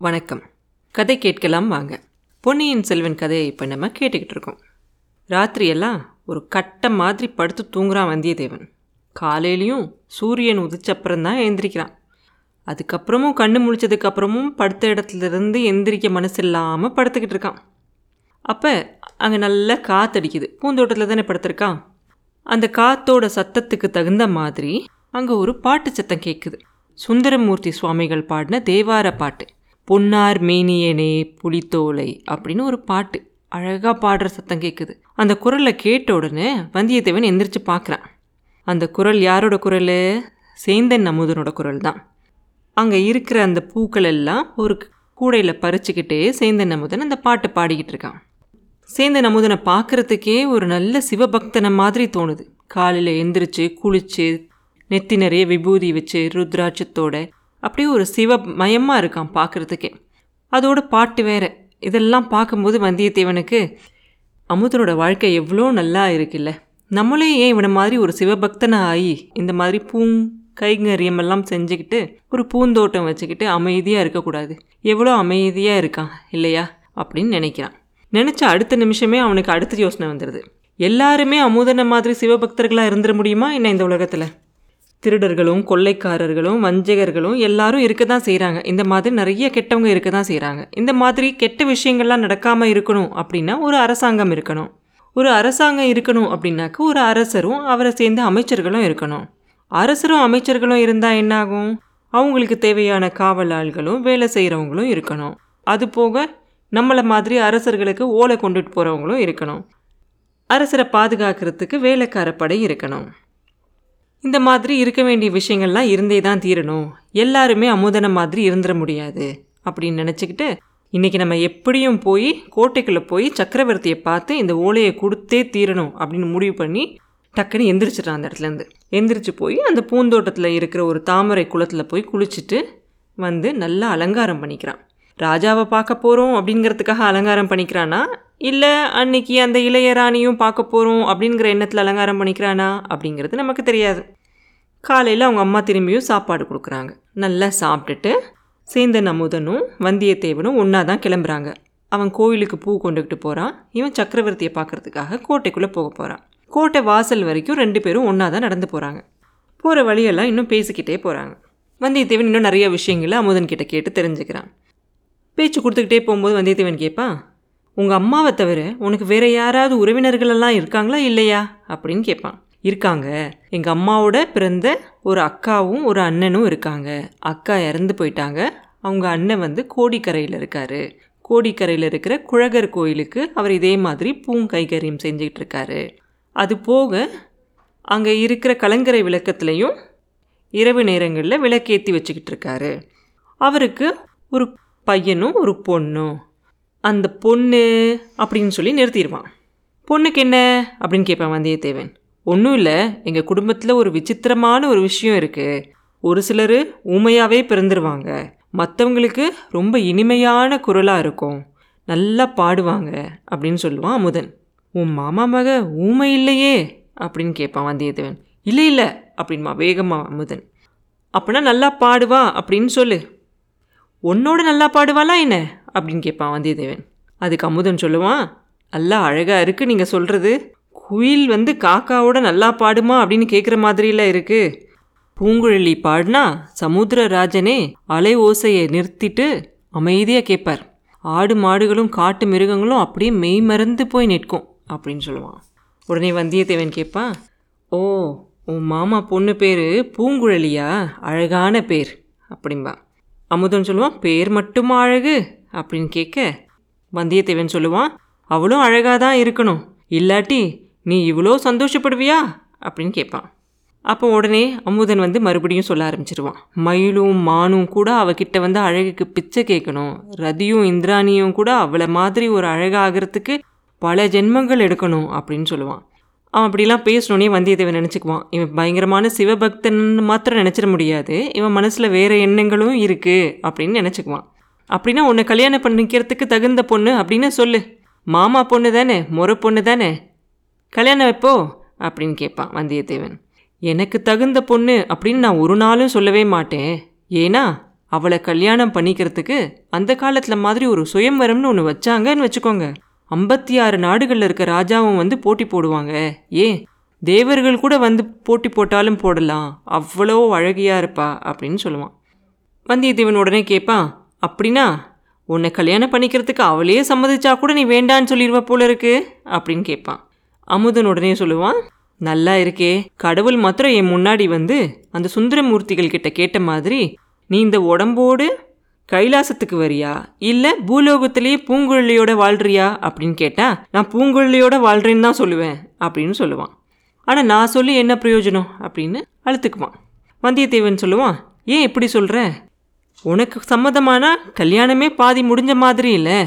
வணக்கம். கதை கேட்கலாம் வாங்க. பொன்னியின் செல்வன் கதையை இப்போ நம்ம கேட்டுக்கிட்டு இருக்கோம். ராத்திரியெல்லாம் ஒரு கட்டை மாதிரி படுத்து தூங்குறான் வந்தியத்தேவன். காலையிலையும் சூரியன் உதிச்சப்புறம் தான் எழுந்திரிக்கிறான் அதுக்கப்புறமும் கண்ணு முழிச்சதுக்கப்புறமும் படுத்த இடத்துல இருந்து எந்திரிக்க மனசு இல்லாமல் படுத்துக்கிட்டு இருக்கான். அப்போ அங்கே நல்லா காத்தடிக்குது பூந்தோட்டத்தில் தானே படுத்திருக்கான். அந்த காத்தோட சத்தத்துக்கு தகுந்த மாதிரி அங்கே ஒரு பாட்டு சத்தம் கேட்குது சுந்தரமூர்த்தி சுவாமிகள் பாடின தேவார பாட்டு. பொன்னார் மேனியனே புலித்தோலை அப்படின்னு ஒரு பாட்டு. அழகாக பாடுற சத்தம் கேட்குது அந்த குரலை கேட்ட உடனே வந்தியத்தேவன் எந்திரிச்சு பார்க்குறான் அந்த குரல் யாரோட குரல்? சேந்தன் அமுதனோட குரல் தான் அங்கே இருக்கிற அந்த பூக்கள் எல்லாம் ஒரு கூடையில் பறிச்சுக்கிட்டே சேந்தன் அமுதன் அந்த பாட்டை பாடிக்கிட்டு இருக்கான். சேந்தன் அமுதனை பார்க்குறதுக்கே ஒரு நல்ல சிவபக்தனை மாதிரி தோணுது. காலையில் எந்திரிச்சு குளிச்சு நெத்தி நிறைய விபூதி வச்சு ருத்ராட்சத்தோட அப்படியே ஒரு சிவ மயமாக இருக்கான் பார்க்குறதுக்கே. அதோட பாட்டு வேறு. இதெல்லாம் பார்க்கும்போது வந்தியத்தேவனுக்கு அமுதனோட வாழ்க்கை எவ்வளோ நல்லா இருக்குல்ல. நம்மளே ஏன் இவனை மாதிரி ஒரு சிவபக்தனை ஆகி இந்த மாதிரி பூங் கைங்கரியமெல்லாம் செஞ்சுக்கிட்டு ஒரு பூந்தோட்டம் வச்சுக்கிட்டு அமைதியாக இருக்கக்கூடாது. எவ்வளோ அமைதியாக இருக்கான் இல்லையா? அப்படின்னு நினைக்கிறான். நினச்ச அடுத்த நிமிஷமே அவனுக்கு அடுத்த யோசனை வந்துடுது எல்லாருமே அமுதனை மாதிரி சிவபக்தர்களாக இருந்துட முடியுமா என்ன இந்த உலகத்தில்? திருடர்களும் கொள்ளைக்காரர்களும் வஞ்சகர்களும் எல்லாரும் இருக்க தான் செய்கிறாங்க இந்த மாதிரி நிறைய கெட்டவங்க இருக்க தான் செய்கிறாங்க இந்த மாதிரி கெட்ட விஷயங்கள்லாம் நடக்காமல் இருக்கணும் அப்படின்னா ஒரு அரசாங்கம் இருக்கணும். ஒரு அரசாங்கம் இருக்கணும் அப்படின்னாக்க ஒரு அரசரும் அவரை சேர்ந்த அமைச்சர்களும் இருக்கணும். அரசரும் அமைச்சர்களும் இருந்தால் என்னாகும்? அவங்களுக்கு தேவையான காவலாள்களும் வேலை செய்கிறவங்களும் இருக்கணும். அது போக நம்மளை மாதிரி அரசர்களுக்கு ஓலை கொண்டுட்டு போகிறவங்களும் இருக்கணும். அரசரை பாதுகாக்கிறதுக்கு வேலைக்கார படை இருக்கணும். இந்த மாதிரி இருக்க வேண்டிய விஷயங்கள்லாம் இருந்தே தான் தீரணும். எல்லாருமே அமுதனம் மாதிரி இருந்துட முடியாது அப்படின்னு நினச்சிக்கிட்டு இன்றைக்கி நம்ம எப்படியும் போய் கோட்டைக்குள்ளே போய் சக்கரவர்த்தியை பார்த்து இந்த ஓலையை கொடுத்தே தீரணும் அப்படின்னு முடிவு பண்ணி டக்குன்னு எந்திரிச்சிட்றான் அந்த இடத்துலேருந்து எந்திரிச்சு போய் அந்த பூந்தோட்டத்தில் இருக்கிற ஒரு தாமரை குளத்தில் போய் குளிச்சுட்டு வந்து நல்லா அலங்காரம் பண்ணிக்கிறான். ராஜாவை பார்க்க போகிறோம் அப்படிங்கிறதுக்காக அலங்காரம் பண்ணிக்கிறான்னா இல்லை அன்னைக்கு அந்த இளையராணியும் பார்க்க போகிறோம் அப்படிங்கிற எண்ணத்தில் அலங்காரம் பண்ணிக்கிறானா அப்படிங்கிறது நமக்கு தெரியாது. காலையில் அவங்க அம்மா திரும்பியும் சாப்பாடு கொடுக்குறாங்க. நல்லா சாப்பிட்டுட்டு சேந்தன் அமுதனும் வந்தியத்தேவனும் ஒன்றா தான் கிளம்புறாங்க. அவன் கோயிலுக்கு பூ கொண்டுக்கிட்டு போகிறான் இவன் சக்கரவர்த்தியை பார்க்குறதுக்காக கோட்டைக்குள்ளே போக போகிறான் கோட்டை வாசல் வரைக்கும் ரெண்டு பேரும் ஒன்றா தான் நடந்து போகிறாங்க போகிற வழியெல்லாம் இன்னும் பேசிக்கிட்டே போகிறாங்க வந்தியத்தேவன் இன்னும் நிறைய விஷயங்களை அமுதன் கிட்ட கேட்டு தெரிஞ்சுக்கிறான். பேச்சு கொடுத்துக்கிட்டே போகும்போது வந்தியத்தேவன் கேட்பான் உங்கள் அம்மாவை தவிர உனக்கு வேறு யாராவது உறவினர்களெல்லாம் இருக்காங்களா இல்லையா? அப்படின்னு கேட்பான். இருக்காங்க. எங்கள் அம்மாவோட பிறந்த ஒரு அக்காவும் ஒரு அண்ணனும் இருக்காங்க. அக்கா இறந்து போயிட்டாங்க. அவங்க அண்ணன் வந்து கோடிக்கரையில் இருக்கார். கோடிக்கரையில் இருக்கிற குழகர் கோயிலுக்கு அவர் இதே மாதிரி பூங்கைகரியம் செஞ்சுக்கிட்டு இருக்காரு. அது போக அங்கே இருக்கிற கலங்கரை விளக்கத்துலேயும் இரவு நேரங்களில் விளக்கேற்றி வச்சுக்கிட்டு இருக்காரு. அவருக்கு ஒரு பையனும் ஒரு பொண்ணும். அந்த பொண்ணு அப்படின்னு சொல்லி நிறுத்திடுவான். பொண்ணுக்கு என்ன? அப்படின்னு கேட்பான் வந்தியத்தேவன். ஒன்றும் இல்லை எங்கள் குடும்பத்தில் ஒரு விசித்திரமான ஒரு விஷயம் இருக்குது ஒரு சிலர் ஊமையாகவே பிறந்துருவாங்க. மற்றவங்களுக்கு ரொம்ப இனிமையான குரலாக இருக்கும். நல்லா பாடுவாங்க அப்படின்னு சொல்லுவான் அமுதன். உன் மாமா மக ஊமை இல்லையே? அப்படின்னு கேட்பான் வந்தியத்தேவன். இல்லை இல்லை அப்படின்மா வேகமா அமுதன். அப்படின்னா நல்லா பாடுவா அப்படின்னு சொல்லு. உன்னோட நல்லா பாடுவாளா என்ன? அப்படின்னு கேட்பான் வந்தியத்தேவன். அதுக்கு அமுதன் சொல்லுவான் நல்லா அழகாக இருக்குது நீங்கள் சொல்கிறது குயில் வந்து காக்காவோட நல்லா பாடுமா? அப்படின்னு கேட்குற மாதிரிலாம் இருக்குது பூங்குழலி பாடினா சமுத்திரராஜனே அலை ஓசையை நிறுத்திட்டு அமைதியாக கேட்பார். ஆடு மாடுகளும் காட்டு மிருகங்களும் அப்படியே மெய் மறந்து போய் நிற்கும் அப்படின்னு சொல்லுவான். உடனே வந்தியத்தேவன் கேட்பான் ஓ உன் மாமா பொண்ணு பேர் பூங்குழலியா? அழகான பேர். அப்படின்பா அமுதன் சொல்லுவான் பேர் மட்டுமா அழகு? அப்படின்னு கேட்க வந்தியத்தேவன் சொல்லுவான் அவளும் அழகாக தான் இருக்கணும். இல்லாட்டி நீ இவ்வளோ சந்தோஷப்படுவியா? அப்படின்னு கேட்பான். அப்போ உடனே அமுதன் வந்து மறுபடியும் சொல்ல ஆரம்பிச்சிருவான். மயிலும் மானும் கூட அவகிட்ட வந்து அழகுக்கு பிச்சை கேட்கணும். ரதியும் இந்திராணியும் கூட அவளை மாதிரி ஒரு அழகாகிறதுக்கு பல ஜென்மங்கள் எடுக்கணும் அப்படின்னு சொல்லுவான். அவன் அப்படிலாம் பேசணுன்னே வந்தியத்தேவன் நினச்சிக்குவான். இவன் பயங்கரமான சிவபக்தன் மாத்திரம் நினச்சிட முடியாது. இவன் மனசில் வேறு எண்ணங்களும் இருக்குது அப்படின்னு நினச்சிக்குவான். அப்படின்னா உன்னை கல்யாணம் பண்ணிக்கிறதுக்கு தகுந்த பொண்ணு அப்படின்னு சொல்லு. மாமா பொண்ணு தானே முறை பொண்ணு தானே? கல்யாணம் எப்போ அப்படின்னு கேட்பான் வந்தியத்தேவன். எனக்கு தகுந்த பொண்ணு அப்படின்னு நான் ஒரு நாளும் சொல்லவே மாட்டேன். ஏன்னா அவளை கல்யாணம் பண்ணிக்கிறதுக்கு அந்த காலத்தில் மாதிரி ஒரு சுயம்வரம்னு ஒன்று வச்சாங்கன்னு வச்சுக்கோங்க. ஐம்பத்தி ஆறு நாடுகளில் இருக்க ராஜாவும் வந்து போட்டி போடுவாங்க. ஏன் தேவர்கள் கூட வந்து போட்டி போட்டாலும் போடலாம். அவ்வளோ அழகியா இருப்பா அப்படின்னு சொல்லுவான். வந்தியத்தேவன் உடனே கேட்பான் அப்படின்னா உன்னை கல்யாணம் பண்ணிக்கிறதுக்கு அவளே சம்மதிச்சா கூட நீ வேண்டான்னு சொல்லிடுவ போல இருக்கு அப்படின்னு கேட்பான். அமுதன் உடனே சொல்லுவான் நல்லா இருக்கே கடவுள் மாத்திரம் என் முன்னாடி வந்து அந்த சுந்தரமூர்த்திகள் கிட்ட கேட்ட மாதிரி நீ இந்த உடம்போடு கைலாசத்துக்கு வரியா? இல்லை பூலோகத்திலேயே பூங்குழலியோட வாழ்றியா? அப்படின்னு கேட்டால் நான் பூங்குழலியோட வாழ்றேன்னு தான் சொல்லுவேன் அப்படின்னு சொல்லுவான். ஆனால் நான் சொல்லி என்ன பிரயோஜனம்? அப்படின்னு அழுத்துக்குவான். வந்தியத்தேவன் சொல்லுவான் ஏன் இப்படி சொல்கிற உனக்கு சம்மதமானா கல்யாணமே பாதி முடிஞ்ச மாதிரி இல்லை.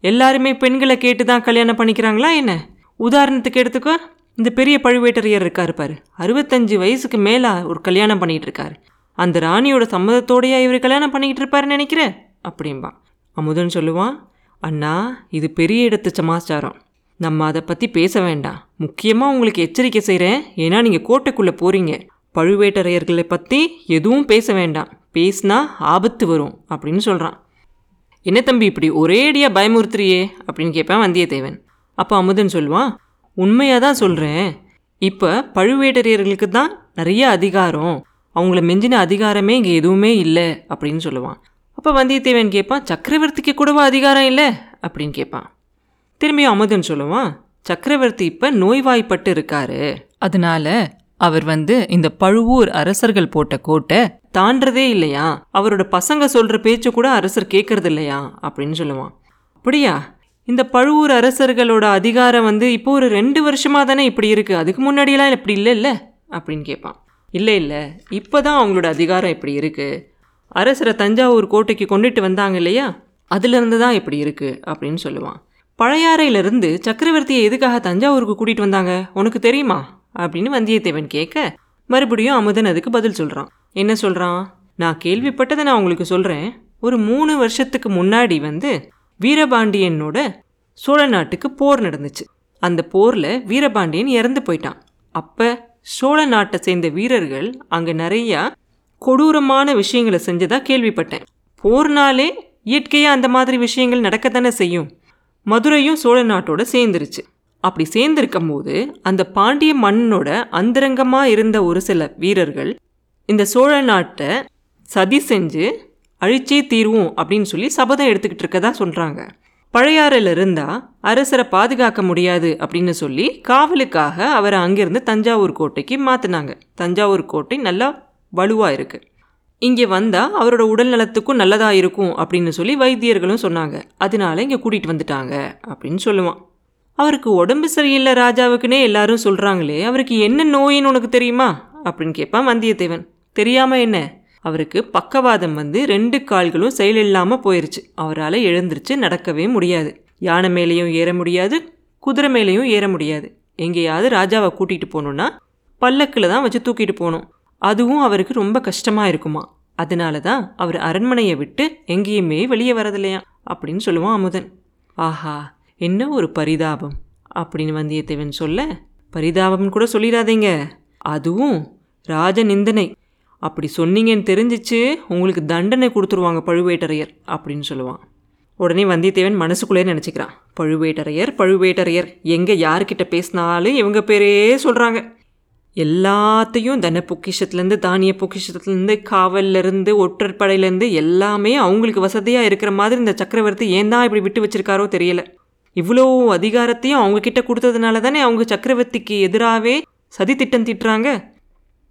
எல்லாருமே பெண்களை கேட்டு தான் கல்யாணம் பண்ணிக்கிறாங்களா என்ன? உதாரணத்துக்கு எடுத்துக்கோ இந்த பெரிய பழுவேட்டரையர் இருக்கார் பாரு. அறுபத்தஞ்சு வயசுக்கு மேலே ஒரு கல்யாணம் பண்ணிகிட்டு இருக்காரு அந்த ராணியோட சம்மதத்தோடையா இவர் கல்யாணம் பண்ணிக்கிட்டு இருப்பாருன்னு நினைக்கிற? அப்படிம்பா. அமுதன் சொல்லுவான் அண்ணா இது பெரிய இடத்து சமாச்சாரம். நம்ம அதை பற்றி பேச வேண்டாம். முக்கியமாக உங்களுக்கு எச்சரிக்கை செய்கிறேன் ஏன்னா நீங்கள் கோட்டைக்குள்ளே போகிறீங்க பழுவேட்டரையர்களை பற்றி எதுவும் பேச வேண்டாம். பேசினா ஆபத்து வரும் அப்படின்னு சொல்கிறான் என்ன தம்பி இப்படி ஒரேடியாக பயமுறுத்துறியே? அப்படின்னு கேட்பேன் வந்தியத்தேவன். அப்போ அமுதன் சொல்லுவான் உண்மையாக தான் சொல்கிறேன் இப்போ பழுவேட்டரையர்களுக்கு தான் நிறைய அதிகாரம். அவங்கள மெஞ்சின அதிகாரமே இங்கே எதுவுமே இல்லை அப்படின்னு சொல்லுவான். அப்போ வந்தியத்தேவன் கேட்பான் சக்கரவர்த்திக்கு கூடவா அதிகாரம் இல்லை? அப்படின்னு கேட்பான். திரும்பியும் அமுதன் சொல்லுவான் சக்கரவர்த்தி இப்போ நோய்வாய்ப்பட்டு இருக்காரு. அதனால அவர் வந்து இந்த பழுவூர் அரசர்கள் போட்ட கோட்டை தாண்டதே இல்லையா? அவரோட பசங்க சொல்ற பேச்சு கூட அரசர் கேட்கறது இல்லையா? அப்படின்னு சொல்லுவான். அப்படியா? இந்த பழுவூர் அரசர்களோட அதிகாரம் வந்து இப்போ ஒரு ரெண்டு வருஷமா தானே இப்படி இருக்கு? அதுக்கு முன்னாடியெல்லாம் இப்படி இல்லை இல்லை? அப்படின்னு கேட்பான் இல்லை இல்லை. இப்போ தான் அவங்களோட அதிகாரம் இப்படி இருக்கு. அரசரை தஞ்சாவூர் கோட்டைக்கு கொண்டுட்டு வந்தாங்க இல்லையா? அதுலேருந்து தான் இப்படி இருக்கு அப்படின்னு சொல்லுவான். பழையாறையிலிருந்து சக்கரவர்த்தியை எதுக்காக தஞ்சாவூருக்கு கூட்டிகிட்டு வந்தாங்க? உனக்கு தெரியுமா? அப்படின்னு வந்தியத்தேவன் கேட்க மறுபடியும் அமுதன் அதுக்கு பதில் சொல்கிறான் என்ன சொல்கிறான் நான் கேள்விப்பட்டதை நான் உங்களுக்கு சொல்கிறேன் ஒரு மூணு வருஷத்துக்கு முன்னாடி வந்து வீரபாண்டியனோட சோழ நாட்டுக்கு போர் நடந்துச்சு. அந்த போரில் வீரபாண்டியன் இறந்து போயிட்டான். அப்போ சோழ நாட்டை சேர்ந்த வீரர்கள் அங்கே நிறையா கொடூரமான விஷயங்களை செஞ்சதாக கேள்விப்பட்டேன். போர்னாலே இயற்கையாக அந்த மாதிரி விஷயங்கள் நடக்கத்தானே செய்யும். மதுரையும் சோழ நாட்டோட சேர்ந்துருச்சு. அப்படி சேர்ந்திருக்கும் போது அந்த பாண்டிய மன்னனோட அந்தரங்கமாக இருந்த ஒரு சில வீரர்கள் இந்த சோழ நாட்டை சதி செஞ்சு அழிச்சே தீர்வோம் அப்படின்னு சொல்லி சபதம் எடுத்துக்கிட்டு இருக்கதா சொல்கிறாங்க பழையாறில் இருந்தால் அரசரை பாதுகாக்க முடியாது அப்படின்னு சொல்லி காவலுக்காக அவரை அங்கேருந்து தஞ்சாவூர் கோட்டைக்கு மாற்றினாங்க தஞ்சாவூர் கோட்டை நல்லா வலுவாக இருக்குது இங்கே வந்தால் அவரோட உடல் நலத்துக்கும் நல்லதாக இருக்கும் அப்படின்னு சொல்லி வைத்தியர்களும் சொன்னாங்க. அதனால இங்கே கூட்டிகிட்டு வந்துட்டாங்க அப்படின்னு சொல்லுவான். அவருக்கு உடம்பு சரியில்லை ராஜாவுக்குன்னே எல்லாரும் சொல்கிறாங்களே அவருக்கு என்ன நோயின்னு உனக்கு தெரியுமா? அப்படின்னு கேட்பான் வந்தியத்தேவன். தெரியாமல் என்ன? அவருக்கு பக்கவாதம் வந்து ரெண்டு கால்களும் செயலில்லாமல் போயிருச்சு. அவரால் எழுந்திருச்சு நடக்கவே முடியாது. யானை மேலேயும் ஏற முடியாது குதிரை மேலேயும் ஏற முடியாது. எங்கேயாவது ராஜாவை கூட்டிகிட்டு போகணுன்னா பல்லக்கில் தான் வச்சு தூக்கிட்டு போகணும். அதுவும் அவருக்கு ரொம்ப கஷ்டமாக இருக்குமா? அதனால தான் அவர் அரண்மனையை விட்டு எங்கேயுமே வெளியே வரதில்லையா? அப்படின்னு சொல்லுவான் அமுதன். ஆஹா என்ன ஒரு பரிதாபம்? அப்படின்னு வந்தியத்தேவன் சொல்ல பரிதாபம்னு கூட சொல்லிடாதீங்க. அதுவும் ராஜ நிந்தனை அப்படி சொன்னீங்கன்னு தெரிஞ்சிச்சு உங்களுக்கு தண்டனை கொடுத்துருவாங்க பழுவேட்டரையர் அப்படின்னு சொல்லுவான். உடனே வந்தியத்தேவன் மனசுக்குள்ளே நினச்சிக்கிறான். பழுவேட்டரையர் பழுவேட்டரையர் எங்கே யார்கிட்ட பேசினாலும் இவங்க பேரே சொல்கிறாங்க எல்லாத்தையும் தன பொக்கிஷத்துலேருந்து தானிய பொக்கிஷத்துலேருந்து காவல்லேருந்து ஒற்றற்படையிலேருந்து எல்லாமே அவங்களுக்கு வசதியாக இருக்கிற மாதிரி இந்த சக்கரவர்த்தி ஏன் தான் இப்படி விட்டு வச்சிருக்காரோ தெரியல. இவ்வளோ அதிகாரத்தையும் அவங்கக்கிட்ட கொடுத்ததுனால தானே அவங்க சக்கரவர்த்திக்கு எதிராகவே சதி திட்டம் திட்டுறாங்க?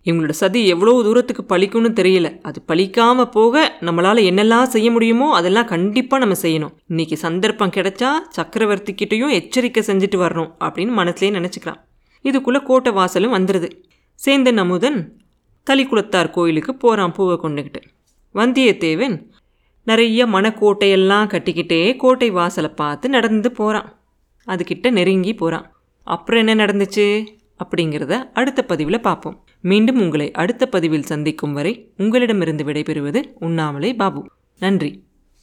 இவங்களோட சதி எவ்வளோ தூரத்துக்கு பழிக்கும்னு தெரியல. அது பழிக்காமல் போக நம்மளால் என்னெல்லாம் செய்ய முடியுமோ அதெல்லாம் கண்டிப்பாக நம்ம செய்யணும். இன்னைக்கு சந்தர்ப்பம் கிடைச்சா சக்கரவர்த்திக்கிட்டையும் எச்சரிக்கை செஞ்சுட்டு வரணும் அப்படின்னு மனசுலேயே நினச்சிக்கிறான் இதுக்குள்ளே கோட்டை வாசலும் வந்துடுது சேந்தன் அமுதன் தலிக்குளத்தார் கோயிலுக்கு போகிறான் பூவை கொண்டுக்கிட்டு வந்தியத்தேவன் நிறைய மணக்கோட்டையெல்லாம் கட்டிக்கிட்டே கோட்டை வாசலை பார்த்து நடந்து போகிறான் அதுக்கிட்ட நெருங்கி போகிறான் அப்புறம் என்ன நடந்துச்சு? அப்படிங்கிறத அடுத்த பதிவில் பார்ப்போம். மீண்டும் உங்களை அடுத்த பதிவில் சந்திக்கும் வரை உங்களிடமிருந்து விடைபெறுவது உண்ணாமலே பாபு. நன்றி.